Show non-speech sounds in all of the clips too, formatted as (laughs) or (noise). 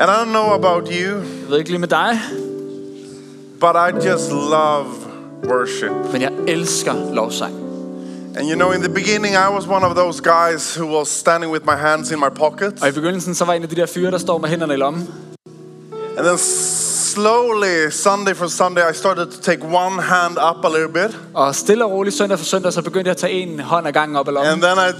And I don't know about you, Jeg ved ikke lige med dig, but I just love worship. men jeg elsker lovsang. And you know, in the beginning, I was one of those guys who was standing with my hands in my pockets. Og i begyndelsen, så var jeg en af de der fyre, der står med hænderne i lommen. And then slowly, Sunday for Sunday, I started to take one hand up a little bit. Og stille og roligt søndag for søndag, så begyndte jeg at tage en hånd ad gangen op ad lommen. And then I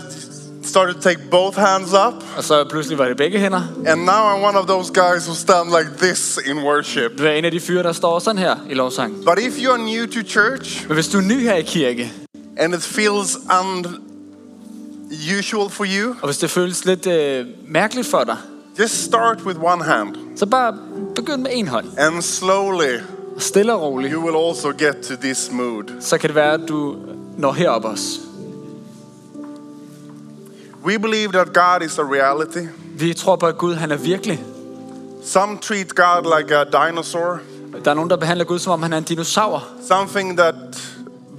started to take both hands up. Og så pludselig var det begge hænder. And now I'm one of those guys who stand like this in worship. Du er en af de fyre, der står sådan her i lovsang. But if you're new to church Men hvis du er ny her i kirke, and it feels unusual for you, og hvis det føles lidt øh, mærkeligt for dig, just start with one hand. så bare begynd med en hånd. And slowly, stille og roligt, you will also get to this mood. så kan det være, at du når herop også. We believe that God is a reality. Vi tror på, at Gud han er virkelig. Some treat God like a dinosaur, Der er nogen, der behandler Gud, som om han er en dinosaur. something that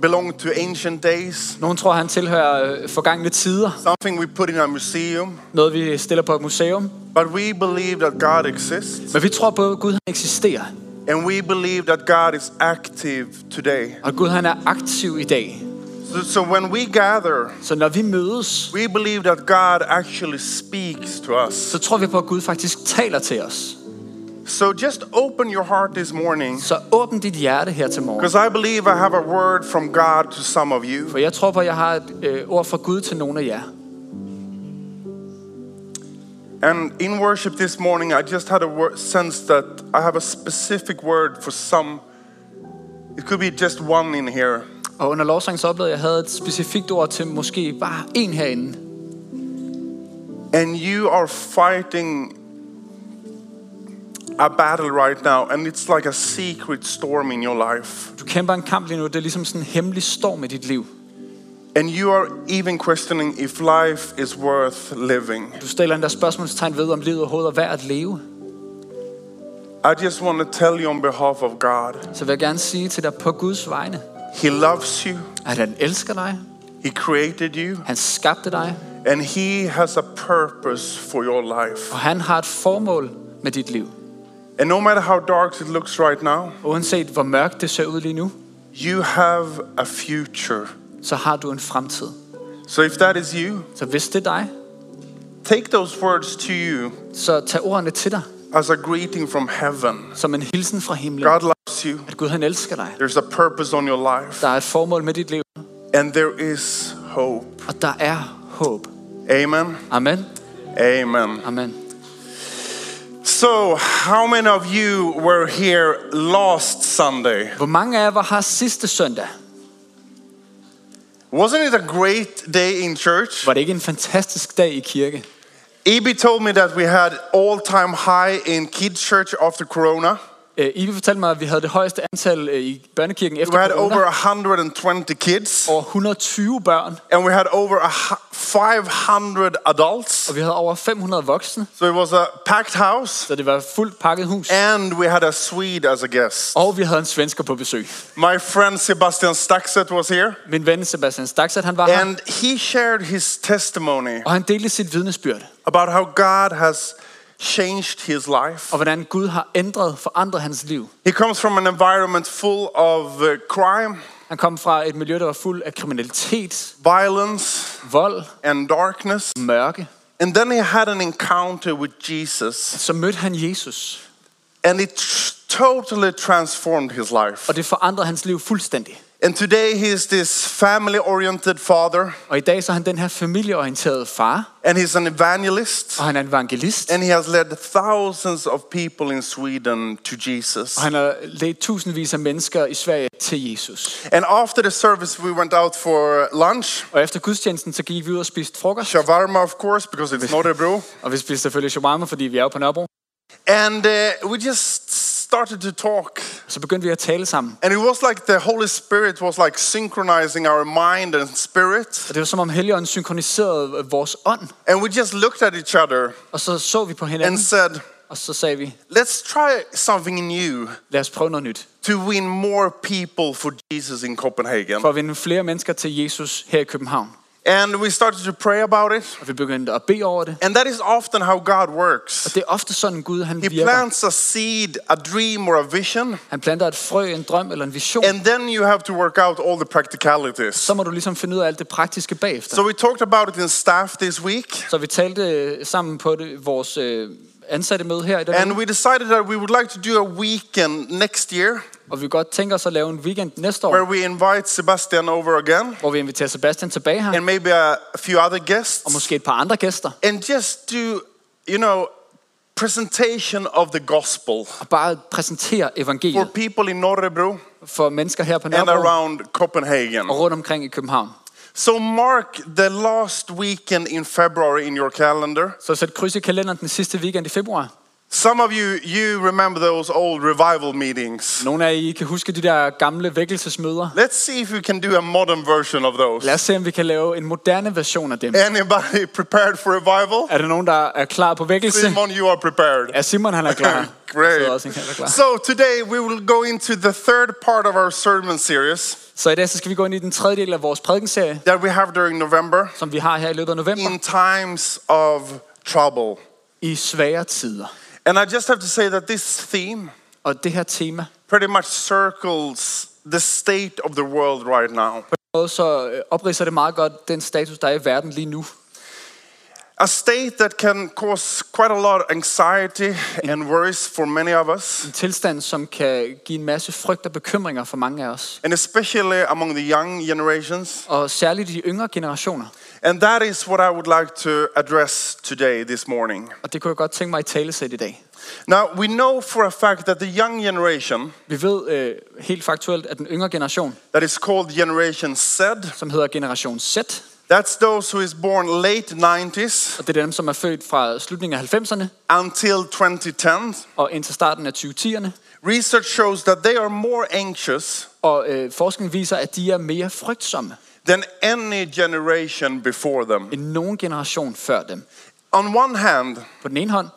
belonged to ancient days, Nogen tror, han tilhører øh, forgangne tider. something we put in a museum. Noget, vi stiller på et museum. But we believe that God exists, Men vi tror på, at Gud han eksisterer. and we believe that God is active today. Og Gud han er aktiv i dag. So, so when we gather, Så når vi mødes, we believe that God actually speaks to us. så tror vi på, at Gud faktisk taler til os. So just open your heart this morning, Så åbn dit hjerte her til morgen. because I believe I have a word from God to some of you. For jeg tror på, at jeg har et øh, eh, ord fra Gud til nogle af jer. And in worship this morning, I just had a sense that I have a specific word for some. It could be just one in here. Og under lovsang så oplevede jeg, at jeg havde et specifikt ord til måske bare en herinde. And you are fighting a battle right now, and it's like a secret storm in your life. Du kæmper en kamp lige nu. Det er ligesom sådan en hemmelig storm i dit liv. And you are even questioning if life is worth living. Du stiller en der spørgsmålstegn ved, om livet overhovedet er værd at leve. I just want to tell you on behalf of God, Så vil jeg gerne sige til dig på Guds vegne, He loves you, at han elsker dig. He created you, Han skabte dig. and He has a purpose for your life. Og han har et formål med dit liv. And no matter how dark it looks right now, Uanset hvor mørkt det ser ud lige nu, you have a future. så har du en fremtid. So if that is you, Så hvis det er dig, take those words to you så tag ordene til dig as a greeting from heaven. som en hilsen fra himlen. God loves you. At Gud han elsker dig. There's a purpose on your life, Der er et formål med dit liv, and there is hope. og der er håb. Amen. Amen. Amen. Amen. So, how many of you were here last Sunday? Hvor mange af jer var her sidste søndag? Wasn't it a great day in church? Var det ikke en fantastisk dag i kirke? EB told me that we had all-time high in kids church after Corona. Øh, Ibe fortalte mig, at vi havde det højeste antal øh, i børnekirken We efter had corona. over 120 kids, Over 120 børn, and we had over a hu- 500 adults. og vi havde over 500 voksne. So it was a packed house, Så det var et fuldt pakket hus. and we had a Swede as a guest. Og vi havde en svensker på besøg. My friend Sebastian Staxet was here, Min ven Sebastian Staxet, han var her. and he shared his testimony Og han delte sit vidnesbyrd. about how God has changed his life. Og hvordan Gud har ændret, forandret hans liv. He comes from an environment full of uh, crime, Han kom fra et miljø, der var fuld af kriminalitet, violence, vold, and darkness. mørke. And then he had an encounter with Jesus, Så mødte han Jesus. and it totally transformed his life. Og det forandrede hans liv fuldstændig. And today he is this family oriented father, Og i dag så er han den her familieorienterede far. and he's an evangelist, Og han er en evangelist. and he has led thousands of people in Sweden to Jesus. Og han har ledt tusindvis af mennesker i Sverige til Jesus. And after the service, we went out for lunch. Og efter gudstjenesten, så gik vi ud og spiste frokost. Shawarma, of course, because it's not a bro. Og vi spiste selvfølgelig shawarma, fordi vi er på Nørrebro. And uh, we just started to talk. Så begyndte vi at tale sammen. And it was like the Holy Spirit was like synchronizing our mind and spirit. Og det var som om Helligånden synkroniserede vores ånd. And we just looked at each other Og så så vi på and hinanden, said, og så sagde vi, let's try something new lad os prøve noget nyt. to win more people for Jesus in Copenhagen. For at vinde flere mennesker til Jesus her i København. And we started to pray about it. Og vi begyndte at bede over det. And that is often how God works. Og det er ofte sådan Gud han He virker. plants a seed, a dream, or a vision, Han planter et frø, en drøm eller en vision. and then you have to work out all the practicalities. Så må du ligesom finde ud af alt det praktiske bagefter. So we talked about it in staff this week, Så vi talte øh, sammen på det, vores øh, ansatte møde her i den and uge. we decided that we would like to do a weekend next year Og vi godt tænke os at lave en weekend næste where år, we invite Sebastian over again hvor vi inviterer Sebastian tilbage her. and maybe a few other guests Og måske et par andre gæster. and just do, you know, presentation of the gospel Og bare præsentere for evangeliet people in Norrebro for mennesker her på and Nørrebro around Copenhagen. og rundt omkring i København. So mark the last weekend in February in your calendar. Så sæt kryds i kalenderen den sidste weekend i februar. Some of you, you remember those old revival meetings. Nogle af I kan huske de der gamle vækkelsesmøder. Let's see if we can do a modern version of those. Lad os se, om vi kan lave en moderne version af dem. Anybody (laughs) prepared for revival? Er der nogen, der er klar på vækkelse? Simon, you are prepared. Ja, Simon han er klar. (laughs) Great. So today we will go into the third part of our sermon series Så i dag så skal vi gå ind i den tredje del af vores prædikenserie, that we have during November som vi har her i løbet af november, in times of trouble. i svære tider. And I just have to say that this theme Og det her tema, pretty much circles the state of the world right now. på en måde så øh, opridser det meget godt den status, der er i verden lige nu. A state that can cause quite a lot of anxiety and worries for many of us, En tilstand, som kan give en masse frygt og bekymringer for mange af os. and especially among the young generations. Og særligt de yngre generationer. And that is what I would like to address today, this morning. Og det kunne jeg godt tænke mig i talesæt i dag. Now, we know for a fact that the young generation, Vi ved øh, helt faktuelt, at den yngre generation, that is called Generation Z, som hedder generation Z, that's those who is born late 90s og det er dem, som er født fra slutningen af 90'erne until 2010, og indtil starten af 2010'erne. research shows that they are more anxious Og øh, forskning viser, at de er mere frygtsomme than any generation before them. end nogen generation før dem. On one hand, På den ene hånd,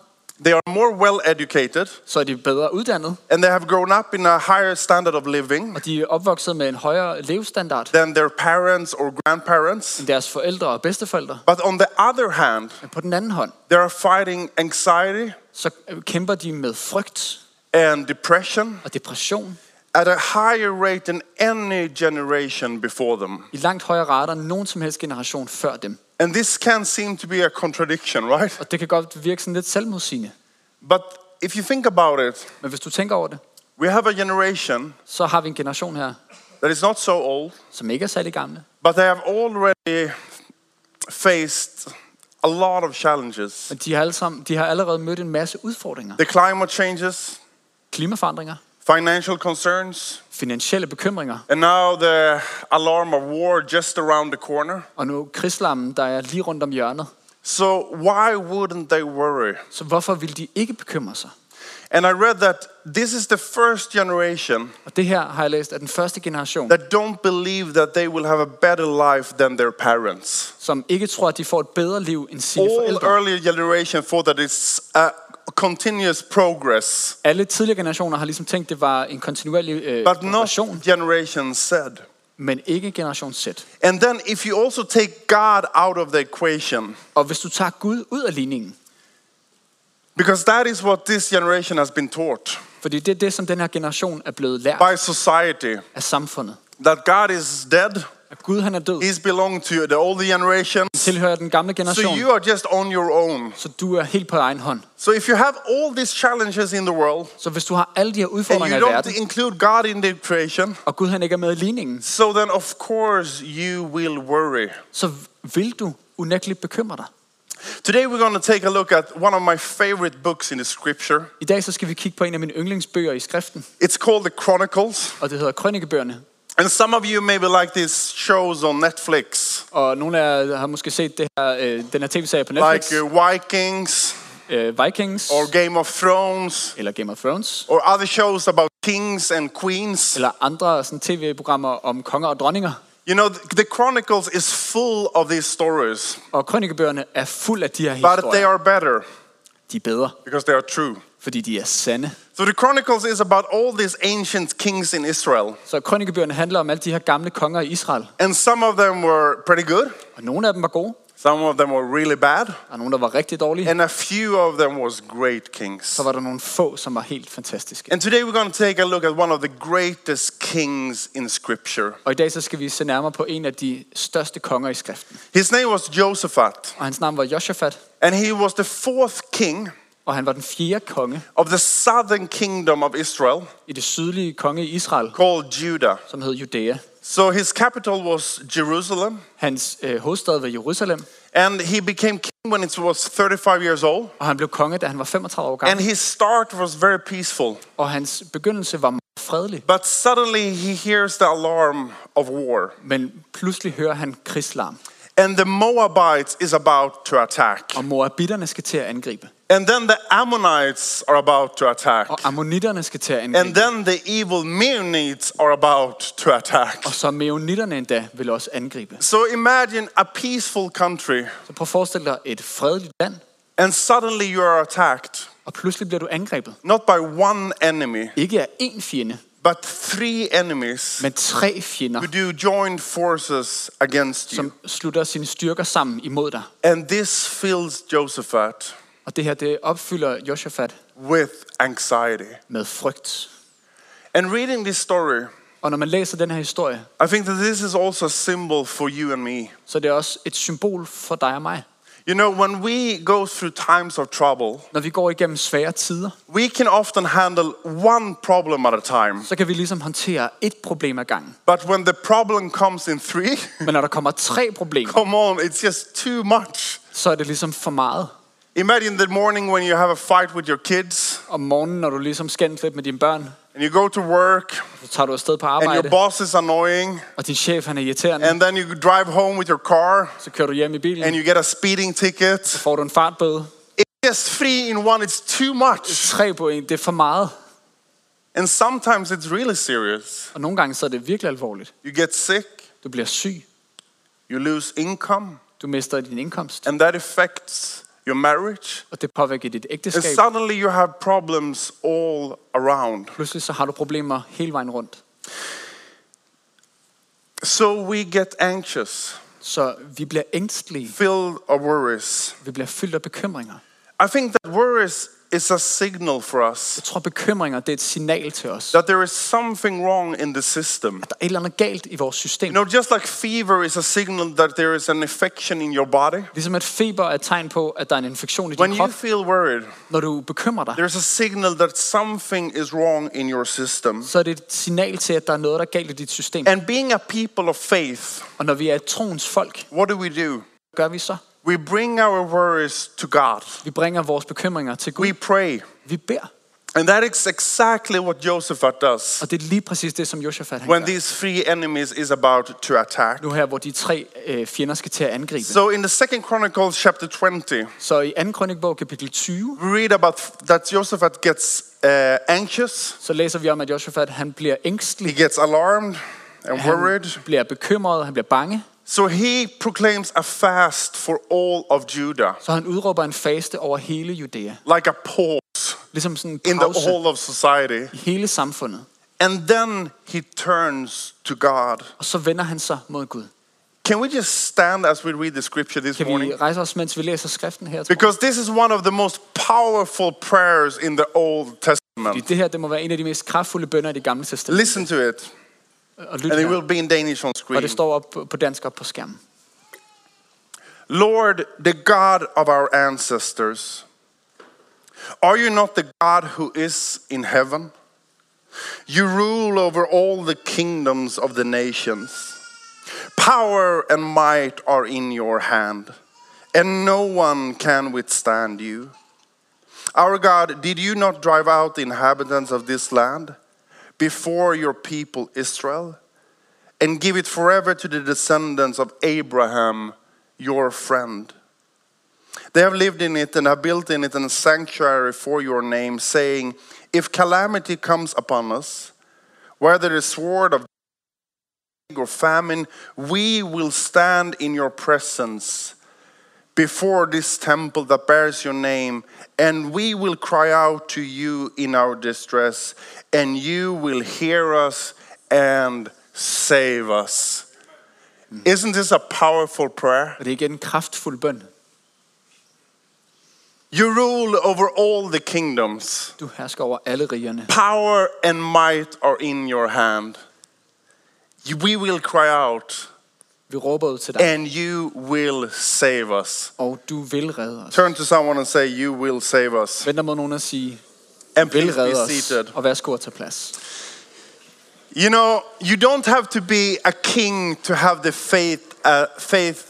they are more well educated så er de bedre uddannet, and they have grown up in a higher standard of living og de er opvokset med en højere levestandard than their parents or grandparents. end deres forældre og bedsteforældre. But on the other hand, Men på den anden hånd, they are fighting anxiety så kæmper de med frygt and depression og depression at a higher rate than any generation before them. i langt højere rater end nogen som helst generation før dem. And this can seem to be a contradiction, right? Og det kan godt virke sådan lidt selvmodsigende. But if you think about it, Men hvis du tænker over det, we have a generation så har vi en generation her, that is not so old, som ikke er særlig gamle, but they have already faced a lot of challenges. men de har, alle sammen, de har allerede mødt en masse udfordringer. The climate changes, Klimaforandringer, financial concerns, finansielle bekymringer, and now the alarm of war just around the corner. og nu krigslammen, der er lige rundt om hjørnet. So why wouldn't they worry? Så hvorfor vil de ikke bekymre sig? And I read that this is the first generation Og det her har jeg læst af den første generation, that don't believe that they will have a better life than their parents. som ikke tror, at de får et bedre liv end sine All forældre. earlier generation thought that it's a continuous progress, Alle tidligere generationer har ligesom tænkt, det var en kontinuerlig øh, but not progression, Generation Z. men ikke generation Z. And then if you also take God out of the equation, Og hvis du tager Gud ud af ligningen, because that is what this generation has been taught fordi det er det, som den her generation er blevet lært by society, af samfundet. that God is dead, At Gud han er død, He's belonged to the older generation, tilhører den gamle so generation, you are just on your own. så du er helt på egen hånd. So if you have all these challenges in the world, Så hvis du har alle de her and udfordringer you i don't verden, include God in the equation, og Gud han ikke er med i ligningen, so then of course you will worry. så vil du unægteligt bekymre dig. Today we're going to take a look at one of my favorite books in the scripture. I dag så skal vi kigge på en af mine yndlingsbøger i skriften, It's called the Chronicles. og det hedder Krønikebøgerne. And some of you maybe like these shows on Netflix, Og nogle af jer har måske set det her, øh, den her tv-serie på Netflix, like uh, Vikings øh, Vikings, or Game of Thrones eller Game of Thrones, or other shows about kings and queens. eller andre sådan, tv-programmer om konger og dronninger. You know, the the Chronicles is full of these stories, Og krønikebøgerne er fuld af de her historier. but they are better. de er bedre, because they are true. Fordi de er sande. So the Chronicles is about all these ancient kings in Israel. Så krønikebøgerne handler om alle de her gamle konger i Israel. And some of them were pretty good, Og nogle af dem var gode, some of them were really bad, og nogle, der var rigtig dårlige. and a few of them was great kings. Så var der nogle få, som var helt fantastiske. And today we're going to take a look at one of the greatest kings in scripture. Og i dag så skal vi se nærmere på en af de største konger i skriften. His name was Josaphat, Og hans navn var Josaphat, and he was the fourth king og han var den fjerde konge of the southern kingdom of Israel i det sydlige konge i Israel, called Judah. som hed Judæa. So his capital was Jerusalem, Hans øh, hovedstad var Jerusalem, and he became king when he was 35 years old. og han blev konge, da han var 35 år And gammel. his start was very peaceful. Og hans begyndelse var meget fredelig. But suddenly he hears the alarm of war. Men pludselig hører han krigslarm, And the Moabites is about to attack. og moabitterne skal til at angribe. And then the Ammonites are about to attack. Og ammonitterne skal til at And then the evil Meunites are about to attack. Og så meonitterne endda vil også angribe. So imagine a peaceful country, Så prøv at forestille dig et fredeligt land, and suddenly you are attacked. og pludselig bliver du angrebet. Not by one enemy, Ikke af én fjende, but three enemies men tre fjender, who do join forces against you. som slutter sine styrker sammen imod dig. And this fills Josaphat Og det her, det opfylder Josaphat with anxiety. med frygt. And reading this story, Og når man læser den her historie, I think that this is also a symbol for you and me. så er det også et symbol for dig og mig. You know, when we go through times of trouble, Når vi går igennem svære tider, we can often handle one problem at a time. så kan vi ligesom håndtere et problem ad gangen. But when the problem comes in three, Men når der kommer tre (laughs) problemer, come on, it's just too much. så er det ligesom for meget. Imagine the morning when you have a fight with your kids Om morgenen, når du ligesom skændes lidt med dine børn, and you go to work så tager du afsted på arbejde. and your boss is annoying og din chef han er irriterende, and then you drive home with your car så kører du hjem i bilen. and you get a speeding ticket. Så får du en fartbøde. It's just three in one, it's too much. Tre point, det er for meget. And sometimes it's really serious. Og nogle gange så er det virkelig alvorligt. You get sick, Du bliver syg, you lose income, du mister din indkomst, and that affects your marriage. og det påvirker dit And suddenly you have problems all around. Pludselig så har du problemer hele vejen rundt. So we get anxious, Så vi bliver ængstlige, filled of worries. vi bliver fyldt af bekymringer. I think that worries is a signal for us Jeg tror, bekymringer det er et signal til os. that there is something wrong in the system. Der er et eller andet galt i vores system. You know, just like fever is a signal that there is an infection in your body, Ligesom at feber er et tegn på, at der er en infektion i when din you krop. feel worried, Når du bekymrer dig, there's a signal that something is wrong in your system. så er det et signal til, at der er noget, der er galt i dit system. And being a people of faith, Og når vi er troens folk, what do we do? gør vi så? We bring our worries to God. Vi bringer vores bekymringer til Gud. We pray. Vi beder. And that is exactly what Josephat does Og det er lige præcis det, som Josaphat han when gør. these three enemies is about to attack. Nu her, hvor de tre øh, fjender skal til at angribe. So in the second Chronicles chapter 20, Så i 2. kronikbog, kapitel 20, we read about that Josephat gets uh, anxious, så læser vi om, at Josaphat han bliver he ængstelig, gets alarmed and worried. han bliver bekymret, han bliver bange. So he proclaims a fast for all of Judah, Så han udråber en faste over hele Judæa. like a pause Ligesom sådan en in the pause whole of society. i hele samfundet. And then he turns to God. Og så vender han sig mod Gud. Can we just stand as we read the scripture this Kan morning? vi rejse os, mens vi læser skriften her? Because this is one of the most powerful prayers in the Old Fordi Testament. det her, det må være en af de mest kraftfulde bønder i det gamle testament. Listen to it, and it will be in Danish on Og screen. det står op på- på dansk op på skærmen. Lord, the God of our ancestors, are you not the God who is in heaven? You rule over all the kingdoms of the nations. Power and might are in your hand, and no one can withstand you. Our God, did you not drive out the inhabitants of this land before your people Israel and give it forever to the descendants of Abraham, your friend? They have lived in it and have built in it a sanctuary for your name, saying, If calamity comes upon us, whether the sword of or famine, we will stand in your presence before this temple that bears your name, and we will cry out to you in our distress, and you will hear us and save us. Isn't this a powerful prayer? Det er en kraftfuld bøn. You rule over all the kingdoms. Du hersker over alle rigerne. Power and might are in your hand. We will cry out, Vi råber ud til dig, and you will save us. og du vil redde os. Turn to someone and say, You will save us. Venter mod nogen at sige, And vil please redde be os, seated. og værsgo at tage plads. You know, you don't have to be a king to have the faith, uh, faith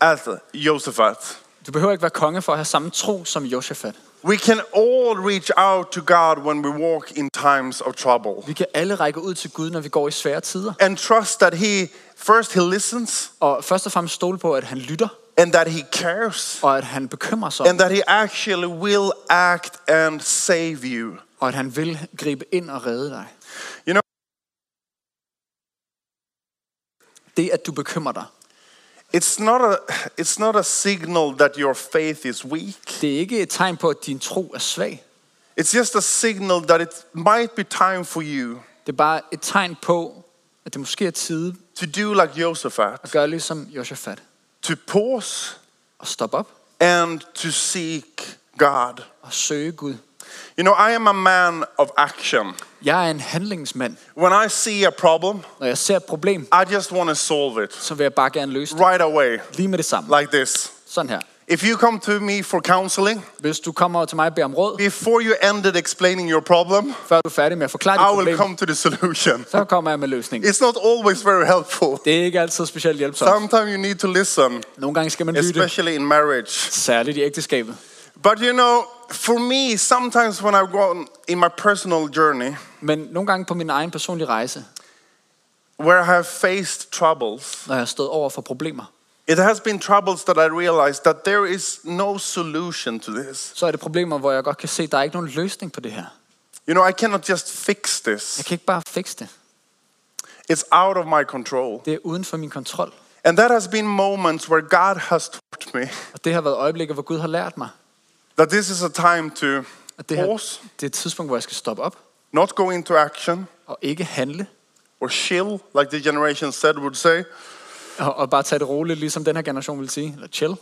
as Josephat. Du behøver ikke være konge for at have samme tro som Josafat. We can all reach out to God when we walk in times of trouble Vi kan alle række ud til Gud, når vi går i svære tider. and trust that He, first, He listens Og først og fremmest stole på, at han lytter, and that He cares og at han bekymrer sig and that He actually will act and save you. og at han vil gribe ind og redde dig. You know, Det, at du bekymrer dig, it's not a, it's not a signal that your faith is weak. det er ikke et tegn på, at din tro er svag. It's just a signal that it might be time for you Det er bare et tegn på, at det måske er tid to do like at gøre ligesom Josafat. to pause Og stoppe op and to seek God. og søge Gud. You know, I am a man of action. Jeg er en handlingsmand. When I see a problem, Når jeg ser et problem, I just want to solve it så vil jeg bare gerne løse det right away, lige med det samme. like this. Sådan her. If you come to me for counseling, Hvis du kommer til mig og beder om råd, before you ended explaining your problem, før du er færdig med at forklare I will come to the solution. så kommer jeg med løsningen. It's not always very helpful. Det er ikke altid specielt hjælpsomt. Sometimes you need to listen, Nogle gange skal man lytte, especially in marriage. særligt i ægteskabet. But you know, for me, sometimes when I go on in my personal journey, Men nogle gange på min egen personlige rejse, where I have faced troubles, når jeg har stået over for problemer, it has been troubles that I realized that there is no solution to this. så er det problemer, hvor jeg godt kan se, at der er ikke nogen løsning på det her. You know, I cannot just fix this. Jeg kan ikke bare fikse det. It's out of my control. Det er uden for min kontrol. And that has been moments where God has taught me Og det har været øjeblikke, hvor Gud har lært mig, that this is a time to at det, her, pause, det er et tidspunkt, hvor jeg skal stoppe op. Not go into action. Og ikke handle, or chill, like the generation said would say. og, og bare tage det roligt, ligesom den her generation vil sige, eller chill.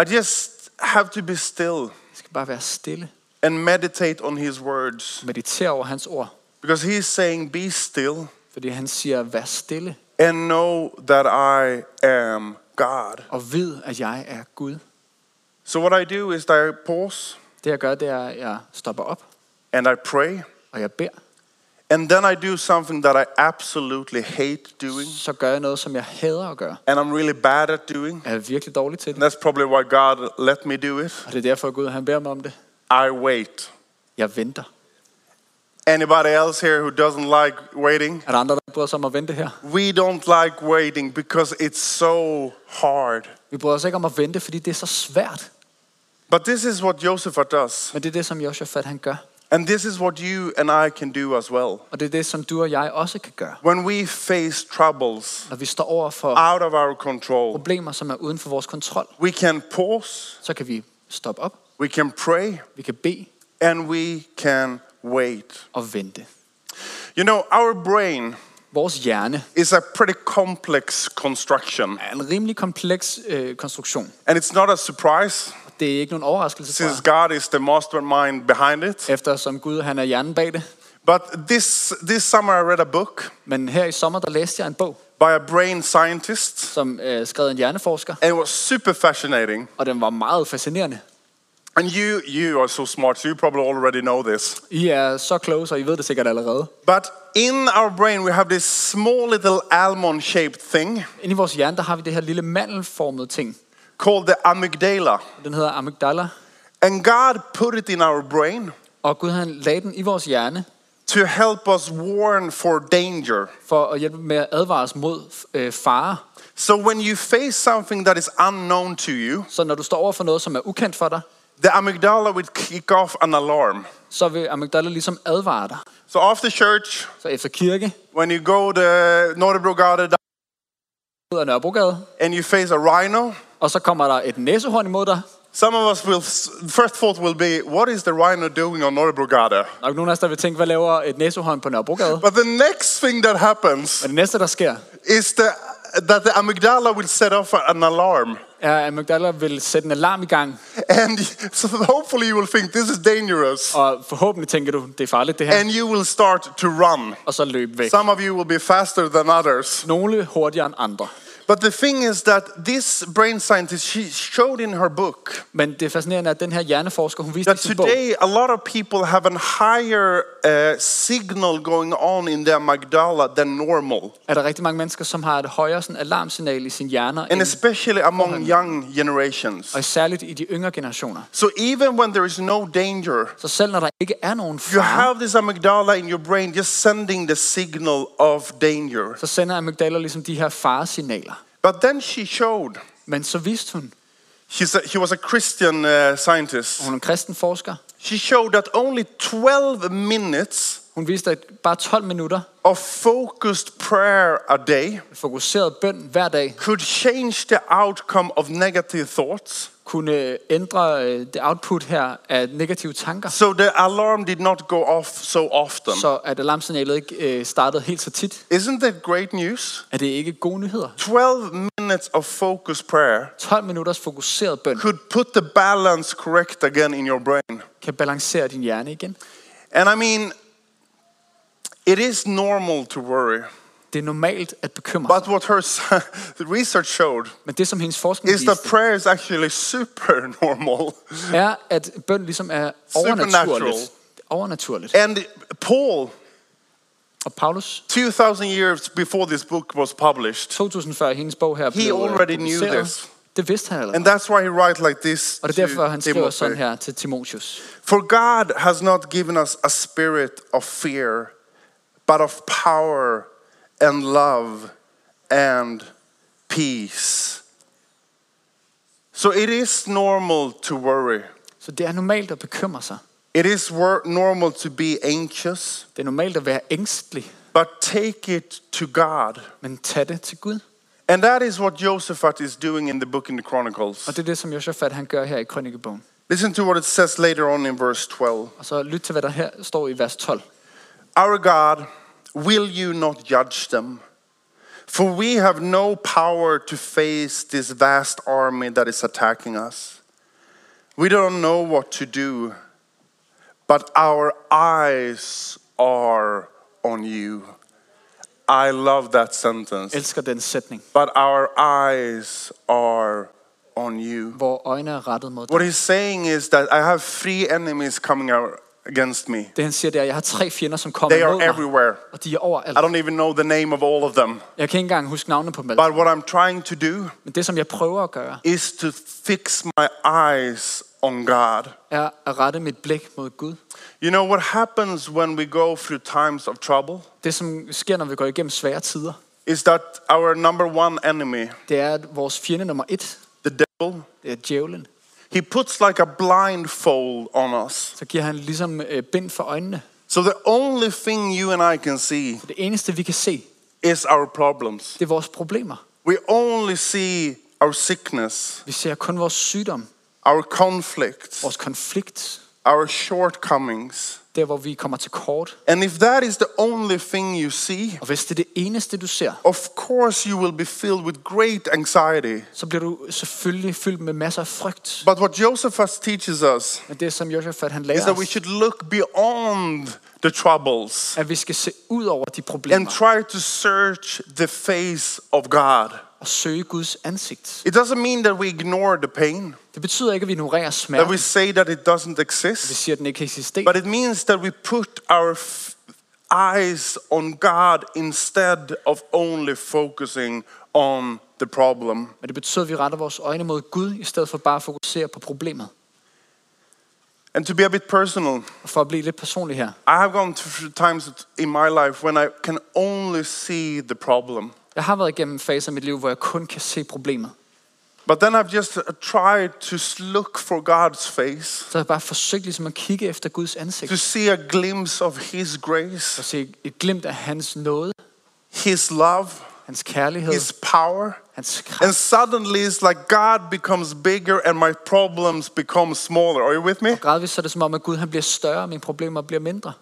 I just have to be still Jeg skal bare være stille, and meditate on his words. Meditere over hans ord, because he's saying, Be still. Fordi han siger, vær stille. And know that I am God. og vid, at jeg er Gud. So, what I do is I pause Det jeg gør, det er, at jeg stopper op, and I pray, og jeg beder. and then I do something that I absolutely hate doing Så gør jeg noget, som jeg hader at gøre. and I'm really bad at doing. Jeg er virkelig dårlig til det. That's probably why God let me do it. Og det er derfor, Gud han beder mig om det. I wait. Jeg venter. Anybody else here who doesn't like waiting? Er der andre, der bryder sig om at vente her? We don't like waiting because it's so hard. Vi bryder os ikke om at vente, fordi det er så svært. But this is what Joseph does. Men det er det, som Josafat han gør. And this is what you and I can do as well. Og det er det, som du og jeg også kan gøre. When we face troubles Når vi står over for out of our control, problemer, som er uden for vores kontrol, we can pause, så kan vi stoppe op, we can pray, vi kan bede and we can wait. og vente. You know, our brain Vores hjerne is a pretty complex construction. er en rimelig kompleks øh, konstruktion. And it's not a surprise Det er ikke nogen overraskelse since God is the mastermind behind it. eftersom Gud han er hjernen bag det. But this, this summer I read a book Men her i sommer, der læste jeg en bog, by a brain scientist, som øh, skrev en hjerneforsker, and it was super fascinating. og den var meget fascinerende. And you, you are so smart, so you probably already know this. I er så kloge, så I ved det sikkert allerede. But in our brain, we have this small little almond shaped thing Inde i vores hjerne, der har vi det her lille mandelformede ting. Called the amygdala. Den hedder amygdala. And God put it in our brain Og Gud han lagde den i vores hjerne to help us warn for danger. for at hjælpe med at advare os mod øh, fare. So when you face something that is unknown to you, Så når du står over for noget, som er ukendt for dig, the amygdala will kick off an alarm. så vil amygdala ligesom advare dig. So after church, Så efter kirke, when you go to Nordebrogade ud af Nørrebrogade, and you face a rhino, Og så kommer der et næsehorn imod dig. Some of us will, first thought will be, what is the rhino doing on er jo nogen af os, der vil tænke, hvad laver et næsehorn på Nørrebrogade? But the next thing that happens Men det næste, der sker, is the, that the amygdala will set off an alarm. at Magdala vil sætte en alarm i gang. And (laughs) so hopefully you will think this is dangerous. Og forhåbentlig tænker du, det er farligt det her. And you will start to run. Og så løbe væk. Some of you will be faster than others. Nogle hurtigere end andre. But the thing is that this brain scientist, she showed in her book Men det er at den her hjerneforsker, hun viste i that sin bog, today a lot of people have a higher uh, signal going on in their amygdala than normal. at der er rigtig mange mennesker, som har et højere sådan, alarmsignal i sin hjerner, And especially among young generations. og særligt i de yngre generationer. So even when there is no danger, Så selv når der ikke er nogen you have this amygdala in your brain just sending the signal of danger. så sender amygdala ligesom de her faresignaler. But then she showed, Men så viste hun, she's a, he was a Christian uh, scientist. hun er en kristen forsker, She showed that only 12 minutes hun viste, at bare 12 minutter of focused prayer a day fokuseret bøn hver dag could change the outcome of negative thoughts. kunne ændre øh, det output her af negative tanker, So the alarm did not go off so often. så at alarmsignalet ikke øh, startede helt så tit. Isn't that great news? Er det ikke gode nyheder? 12 minutes of focused prayer 12 minutters fokuseret bøn could put the balance correct again in your brain. kan balancere din hjerne igen. And I mean, it is normal to worry. Det er normalt at bekymre. But what her (laughs) the research showed Men det, som hendes forskning is that viste, prayer is actually super normal. (laughs) er, at bøn ligesom er Supernatural. overnaturligt. Overnaturligt. And Paul, Og Paulus, 2000 years before this book was published, 2000 før hendes bog her blev øh, already knew publiceret, this. det vidste han allerede. and that's why he writes like this Og det er to derfor, han skriver sådan her til Timotius. For God has not given us a spirit of fear, but of power and love and peace. So it is normal to worry. Så det er normalt at bekymre sig. It is normal to be anxious, Det er normalt at være ængstelig, but take it to God. men tag det til Gud. And that is what Josephat is doing in the book in the Chronicles. Og det er det, som Josafat han gør her i Krønikebogen. Listen to what it says later on in verse 12. Og så lyt til, hvad der her står i vers 12. Our God, will you not judge them? For we have no power to face this vast army that is attacking us. We don't know what to do, but our eyes are on you. I love that sentence. Elsker den sætning, But our eyes are on you. hvor øjne er rettet mod What he's saying is that I have three enemies coming out against me. Det han siger, er, at jeg har tre fjender, som kommer They are mod mig. everywhere. Og de er overalt. I don't even know the name of all of them. Jeg kan ikke engang huske navnet på dem. But what I'm trying to do Men det, som jeg prøver at gøre, is to fix my eyes on God. er at rette mit blik mod Gud. You know what happens when we go through times of trouble Det, som sker, når vi går igennem svære tider, is that our number one enemy, det er, vores fjende nummer et, the devil, det er djævlen. He puts like a blindfold on us. Så giver han ligesom øh, bind for øjnene. So the only thing you and I can see det eneste, vi kan se, is our problems. det er vores problemer. We only see our sickness, Vi ser kun vores sygdom, our conflicts, vores konflikt, our shortcomings. Der hvor vi kommer til kort. And if that is the only thing you see, Og hvis det er det eneste, du ser, of course you will be filled with great anxiety. så bliver du selvfølgelig fyldt med masser af frygt. But what Josephus teaches us Men det, som han is that we should look beyond the troubles at vi skal se ud over de and try to search the face of God. Og søge Guds ansigt. It doesn't mean that we ignore the pain, Det betyder ikke, at vi ignorerer that smerte. we say that it doesn't Vi exist, siger, at den ikke eksisterer. but it means that we put our eyes on God instead of only focusing on the problem. Men det betyder, at vi retter vores øjne mod Gud, i stedet for bare at fokusere på problemet. And to be a bit personal, for at blive lidt personlig her. I have gone through times in my life when I can only see the problem. Jeg har været igennem faser i mit liv, hvor jeg kun kan se problemet. But then I've just uh, tried to look for God's face, Så jeg har bare forsøgt ligesom at kigge efter Guds to ansigt. see a glimpse of His grace, Og se et glimt af hans nåde, His love, hans kærlighed, His power, Hans kraft. And suddenly it's like God becomes bigger and my problems become smaller. Are you with me? Gradvist så er det som om, at Gud han bliver større, og mine problemer bliver mindre.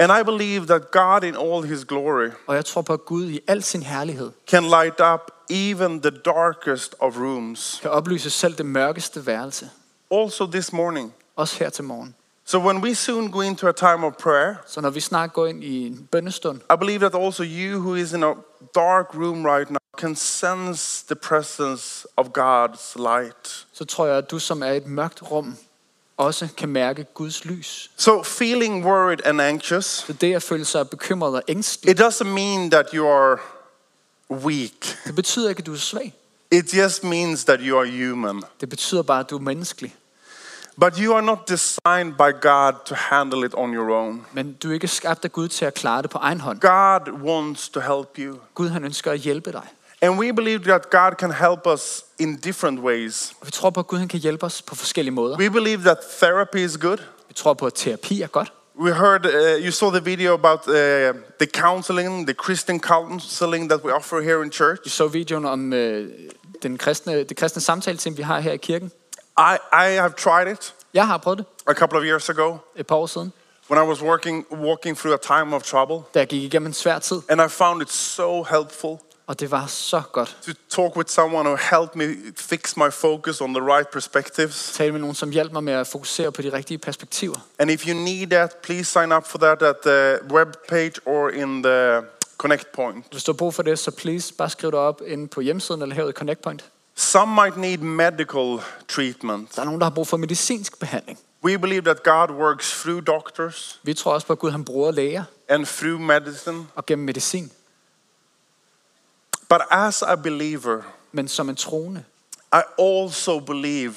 And I believe that God, in all his glory, Og jeg tror på, at Gud i al sin herlighed can light up even the darkest of rooms. kan oplyse selv det mørkeste værelse. Also this morning. Også her til morgen. So when we soon go into a time of prayer, Så når vi snart går ind i en bønnestund, I believe that also you who is in a dark room right now can sense the presence of God's light. så tror jeg, at du som er i et mørkt rum, også kan mærke Guds lys. So feeling worried and anxious, Så det at føle sig bekymret og ængstelig, it doesn't mean that you are weak. det betyder ikke, at du er svag. It just means that you are human. Det betyder bare, at du er menneskelig. But you are not designed by God to handle it on your own. Men du er ikke skabt af Gud til at klare det på egen hånd. God wants to help you. Gud han ønsker at hjælpe dig. And we believe that God can help us in different ways. Vi tror på, at Gud han kan hjælpe os på forskellige måder. We believe that therapy is good. Vi tror på, at terapi er godt. We heard, uh, you saw the video about uh, the counseling, the Christian counseling that we offer here in church. Vi så videoen om øh, den kristne, det kristne samtale vi har her i kirken. I, I have tried it Jeg har prøvet det a couple of years ago et par år siden, when I was working, walking through a time of trouble. da jeg gik igennem en svær tid. And I found it so helpful Og det var så godt. to talk with someone who helped me fix my focus on the right perspectives. Tale med nogen, som hjalp mig med at fokusere på de rigtige perspektiver. And if you need that, please sign up for that at the webpage or in the Connect Point. Hvis du har brug for det, så please bare skriv dig op inde på hjemmesiden eller herude i Connect Point. Some might need medical treatment. Der er nogen, der har brug for medicinsk behandling. We believe that God works through doctors Vi tror også på, at Gud han bruger læger and through medicine. og gennem medicin. But as a believer, Men som en troende, I also believe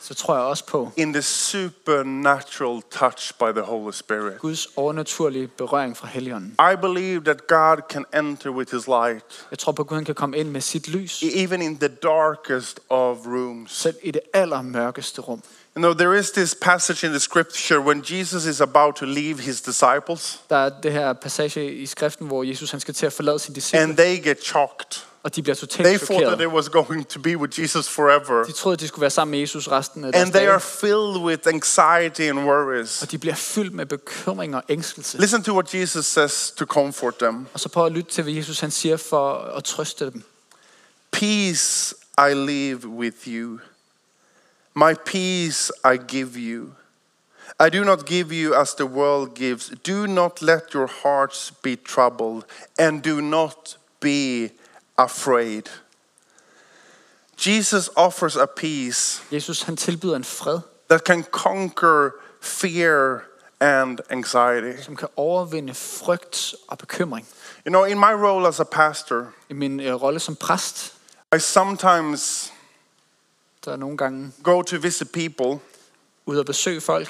så tror jeg også på in the supernatural touch by the Holy Spirit. Guds overnaturlige berøring fra Helligånden. I believe that God can enter with his light, Jeg tror på, at Gud kan komme ind med sit lys, even in the darkest of rooms. selv i det allermørkeste rum. You know, there is this passage in the scripture when Jesus is about to leave his disciples Der er det her passage i skriften, hvor Jesus han skal til at forlade sine disciple, and they get shocked. og de bliver They totalt thought that they was going to be with Jesus forever. De troede, at de skulle være sammen med Jesus resten af deres And they are filled with anxiety and worries. og de bliver fyldt med bekymring og ængstelse. Listen to what Jesus says to comfort them. Og så prøv at lytte til, hvad Jesus han siger for at trøste dem. Peace I leave with you. My peace I give you. I do not give you as the world gives. Do not let your hearts be troubled, and do not be afraid. Jesus offers a peace Jesus han tilbyder en fred, that can conquer fear and anxiety. som kan overvinde frygt og bekymring. You know, in my role as a pastor, I min øh, rolle som præst, I sometimes der er nogle gange go to visit people ude at besøge folk,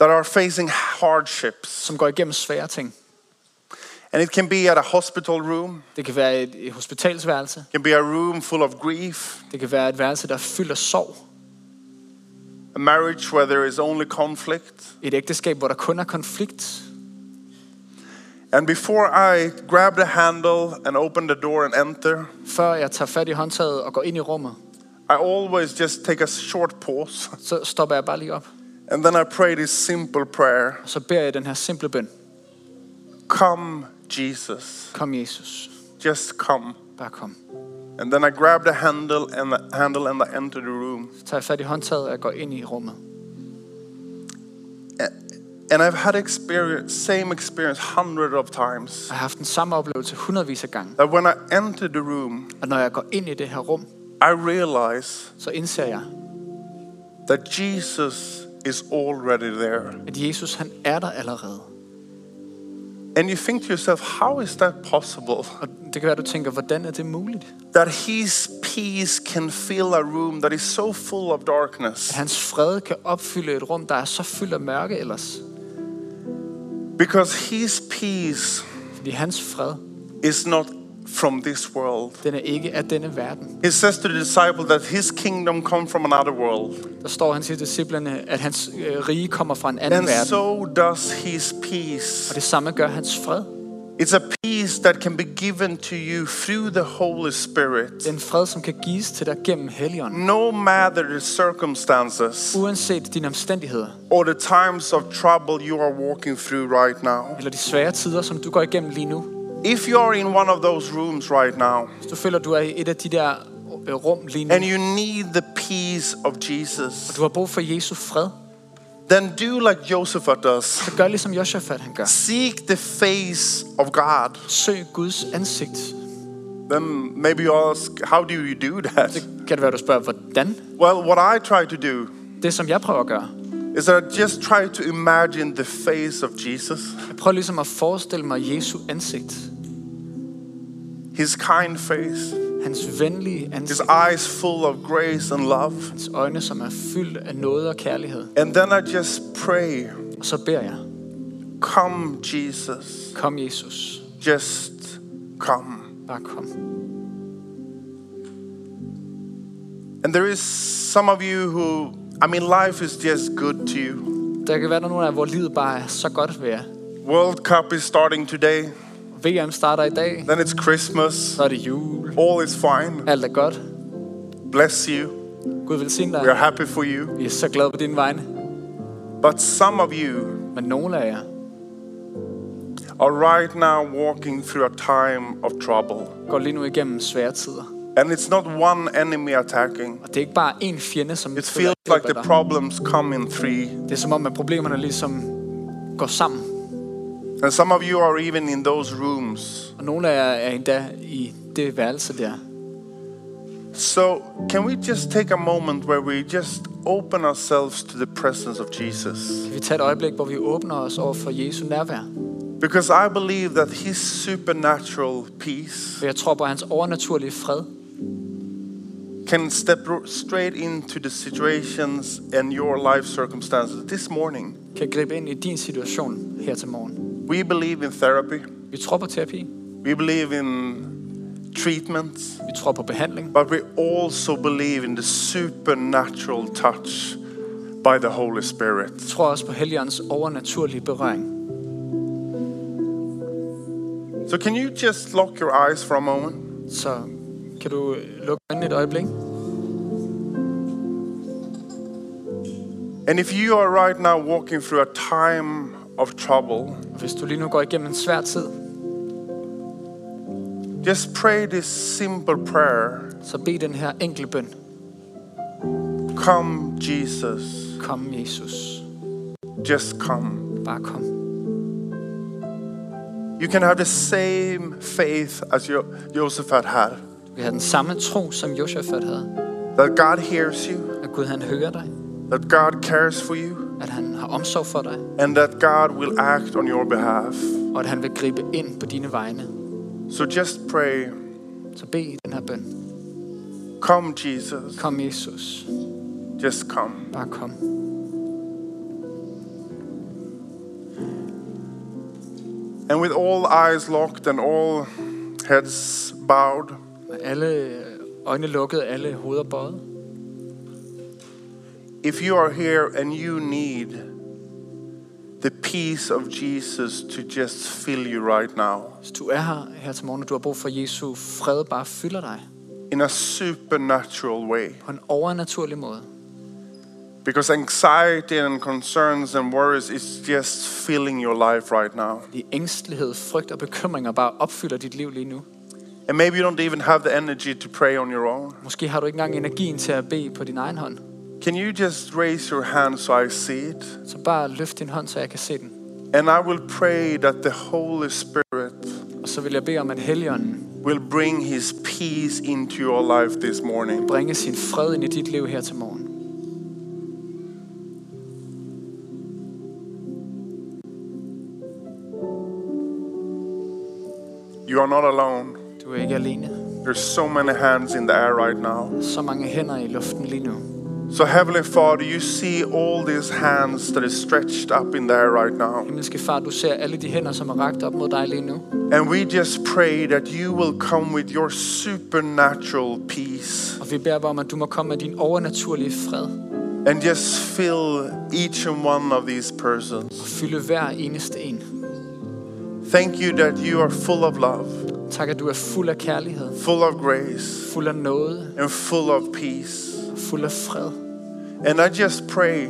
that are facing hardships. som går igennem svære ting. And it can be at a hospital room, Det kan være et, et hospitalsværelse. it can be a room full of grief, Det kan være et værelse, der er af sorg. a marriage where there is only conflict. Et ægteskab, hvor der kun er konflikt. And before I grab the handle and open the door and enter, Før jeg tager fat i håndtaget og går ind i rummet, I always just take a short pause (laughs) så stopper jeg bare lige op. and then I pray this simple prayer Og så beder jeg den her simple bøn. Come, Jesus, Kom Jesus, just come. bare kom. And then I grab the handle and the handle and I enter the room. Så tager jeg fat i håndtaget og jeg går ind i rummet. And I've had experience, same experience hundreds of times. Jeg har haft den samme oplevelse hundredvis af gange. That when I enter the room, Og når jeg går ind i det her rum, I realize så indser jeg, that Jesus is already there. at Jesus han er der allerede. And you think to yourself, how is that possible? Og det kan være, du tænker, hvordan er det muligt? That his peace can fill a room that is so full of At darkness. hans fred kan opfylde et rum, der er så fyldt af mørke ellers. Because his peace Fordi hans fred, is not from this world. den er ikke af denne verden. He says to the disciple that his kingdom come from another world. Der står han til disciplerne, at hans øh, rige kommer fra en anden And verden. so does his peace. Og det samme gør hans fred. It's a peace peace that can be given to you through the Holy Spirit. Den fred, som kan gives til dig gennem Helligånden. No matter the circumstances Uanset dine omstændigheder, or the times of trouble you are walking through right now. eller de svære tider, som du går igennem lige nu. If you are in one of those rooms right now Hvis du føler, du er i et af de der øh, rum lige nu, and you need the peace of Jesus, du har brug for Jesu fred, then do like Joseph does. så gør ligesom Josafat han gør. Seek the face of God. Søg Guds ansigt. Then maybe you ask, how do you do that? Det kan det være, du spørger, hvordan? Well, what I try to do Det, som jeg prøver at gøre, is that I just try to imagine the face of Jesus, jeg prøver ligesom at forestille mig Jesu ansigt. his kind face, Hans venlige ansigt. his eyes full of grace and love. Hans øjne, som er fyldt af noget og kærlighed. And then I just pray, Og så beder jeg, come, Jesus, kom Jesus, just come. bare kom. And there is some of you who, I mean, life is just good to you. Der kan være der nogle af, hvor livet bare er så godt ved jer. World Cup is starting today, VM starter i dag, then it's Christmas, så er det jul. all is fine. Alt er godt. Bless you. Gud velsigne We are dig. happy for you. Vi er så glade på dine vegne. But some of you Men nogle af jer are right now walking through a time of trouble. går lige nu igennem svære tider. And it's not one enemy attacking. Og det er ikke bare én fjende, som It feels like the problems come in three. Det er som om, at problemerne ligesom går sammen. And some of you are even in those rooms. Og nogle af jer er endda i det værelse der. So, can we just take a moment where we just open ourselves to the presence of Jesus? Kan vi tage et øjeblik, hvor vi åbner os over for Jesu nærvær? Because I believe that His supernatural peace For jeg tror på, hans overnaturlige fred can step straight into the situations and your life circumstances this morning. kan gribe ind i din situation her til morgen. We believe in therapy, Vi tror på terapi, we believe in treatments, vi tror på behandling, but we also believe in the supernatural touch by the Holy Spirit. vi tror også på Helligåndens overnaturlige berøring. So, can you just lock your eyes for a moment? Så kan du lukke øjnene et øjeblik? And if you are right now walking through a time of trouble, hvis du lige nu går igennem en svær tid, just pray this simple prayer så bed den her enkle bøn. Come, Jesus, Kom, Jesus. just come. Bare kom. You can have the same faith as Jo- Joseph had had. Have den samme tro, som Josafat havde. That God hears you, At Gud han hører dig. that God cares for you, At han har omsorg for dig. and that God will act on your behalf. Og at han vil gribe ind på dine vegne. So just pray, Så bed den her bøn. Come, Jesus, Kom, Jesus. just come. Bare kom. And with all eyes locked and all heads bowed, alle øjne lukket, alle hoveder bøjet. if you are here and you need the peace of Jesus to just fill you right now Hvis du er her, her til morgen, og du har brug for Jesu fred, bare fylder dig in a supernatural way. på en overnaturlig måde. Because anxiety and concerns and worries is just filling your life right now. I ængstelighed, frygt og bekymringer bare opfylder dit liv lige nu. And maybe you don't even have the energy to pray on your own. Måske har du ikke engang energien til at bede på din egen hånd. Can you just raise your hand so I see it? Så bare løft din hånd, så jeg kan se den. And I will pray that the Holy Spirit Og så vil jeg bede om, at Helligånden will bring his peace into your life this morning. bringe sin fred ind i dit liv her til morgen. You are not alone. Du er ikke alene. There's so many hands in the air right now. Så mange hænder i luften lige nu. So, Heavenly Father, you see all these hands that is stretched up in the air right now. Himmelske far, du ser alle de hænder, som er rakt op mod dig lige nu. And we just pray that you will come with your supernatural peace Og vi beder bare om, at du må komme med din overnaturlige fred. and just fill each and one of these persons. Og fylde hver eneste en. Thank you that you are full of love, Tak, at du er fuld af kærlighed, full of grace, fuld af nåde, and full of peace. fuld af fred. And I just pray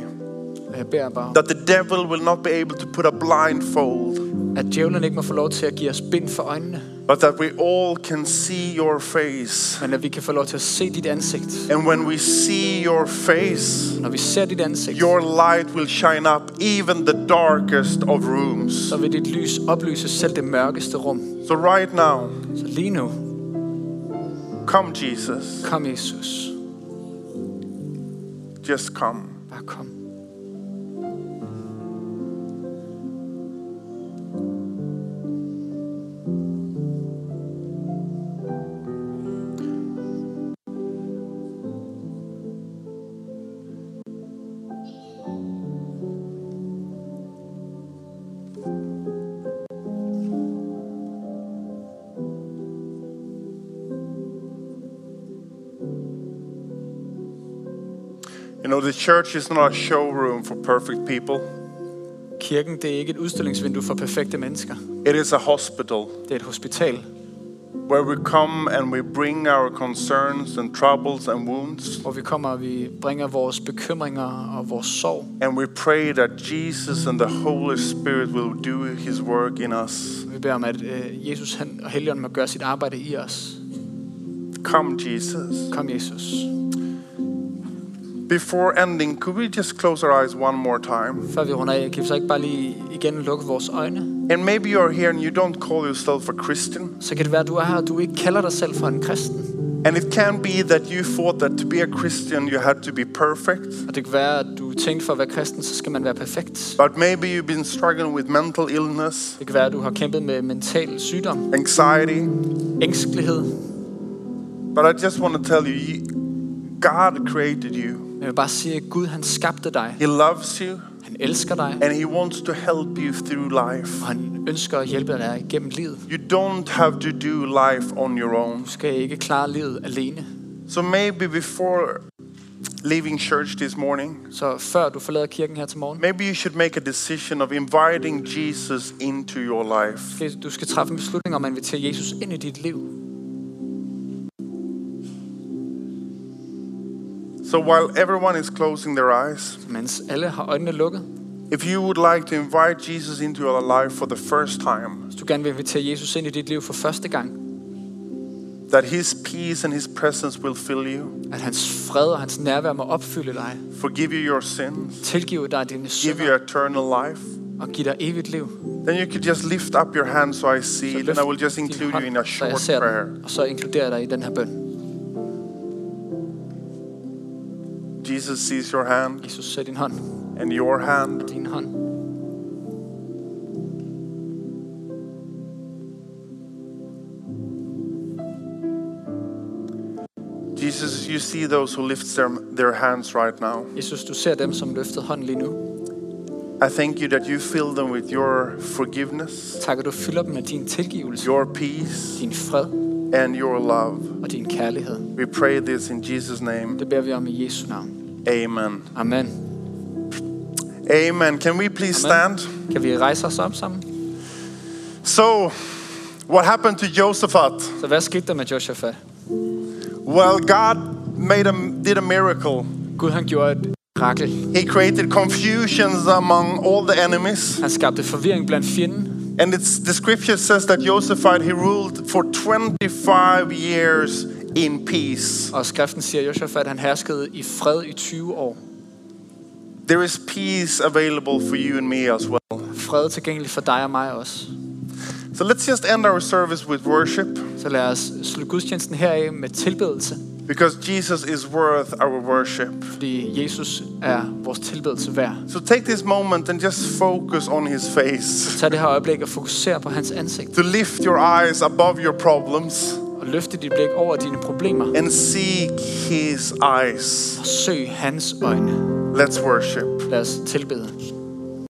jeg beder bare that the devil will not be able to put a blindfold, at djævlen ikke må få lov til at give os bind for øjnene, but that we all can see your face. men at vi kan få lov til at se dit ansigt. And when we see your face, Når vi ser dit ansigt, your light will shine up even the darkest of rooms. så vil dit lys oplyse selv det mørkeste rum. So, right now, Så lige nu, come, Jesus. kom Jesus. Just come. Bare kom. You know, the church is not a showroom for perfect people, Kirken, det er ikke et udstillingsvindue for perfekte mennesker. it is a hospital Det er et hospital, where we come and we bring our concerns and troubles and wounds. hvor vi kommer og vi bringer vores bekymringer og vores sorg. And we pray that Jesus and the Holy Spirit will do his work in us. Vi beder om, at øh, Jesus han, og Helligånden må gøre sit arbejde i os. Come, Jesus. Kom, Jesus. Before ending, could we just close our eyes one more time? Før vi runder af, kan vi så ikke bare lige igen lukke vores øjne? And maybe you're here and you don't call yourself a Christian. Så kan det være, du er her, og du ikke kalder dig selv for en kristen. And it can be that you thought that to be a Christian you had to be perfect. Og det kan være, at du tænkte for at være kristen, så skal man være perfekt. But maybe you've been struggling with mental illness, Det kan være, at du har kæmpet med mental sygdom, anxiety. ængstelighed. But I just want to tell you, you God created you. Men jeg vil bare sige, at Gud han skabte dig. He loves you Han elsker dig, and He wants to help you through life. og han ønsker at hjælpe dig igennem livet. You don't have to do life on your own. Du skal ikke klare livet alene. So maybe before leaving church this morning, Så før du forlader kirken her til morgen, maybe you should make a decision of inviting Jesus into your life. du skal træffe en beslutning om at invitere Jesus ind i dit liv. So while everyone is closing their eyes, Mens alle har øjnene lukket. if you would like to invite Jesus into your life for the first time, Hvis du gerne vil invitere Jesus ind i dit liv for første gang, that his peace and his presence will fill you, at hans fred og hans nærvær må opfylde dig, forgive you your sins, tilgive dig dine give synder you eternal life, og give dig evigt liv. then you could just lift up your hand so I see it, and I will just include you in a short prayer. og så inkluderer jeg dig i den her bøn. Jesus sees your hand Jesus, sæt din hånd, and your hand. din hånd. Jesus, you see those who lift their, their hands right now. Jesus, du ser dem, som løftede hånden lige nu. I thank you that you fill them with your forgiveness, Tak, at du fylder dem med din tilgivelse, your peace, din fred and your love. og din kærlighed. We pray this in Jesus' name. Det beder vi om i Jesu navn. Amen. Amen. Amen. Can we please Amen. stand? Kan vi rejse os op sammen? So, what happened to Josephat? Så hvad skete der med Josaphat? Well, God made a, did a miracle. Gud han gjorde et mirakel. He created confusions among all the enemies. Han skabte forvirring blandt fjenden. And it's, the scripture says that Josephat, he ruled for 25 years in peace. Og skriften siger, at Josaphat han herskede i fred i 20 år. There is peace available for you and me as well. Fred tilgængelig for dig og mig også. So let's just end our service with worship Så lad os slutte gudstjenesten heraf med tilbedelse. Because Jesus is worth our worship. Fordi Jesus er vores tilbedelse værd. So take this moment and just focus on his face. Tag det her øjeblik og fokuser på hans ansigt. To lift your eyes above your problems Og løfte dit blik over dine problemer. and seek his eyes. Og søg hans øjne. Let's worship. Lad os tilbede.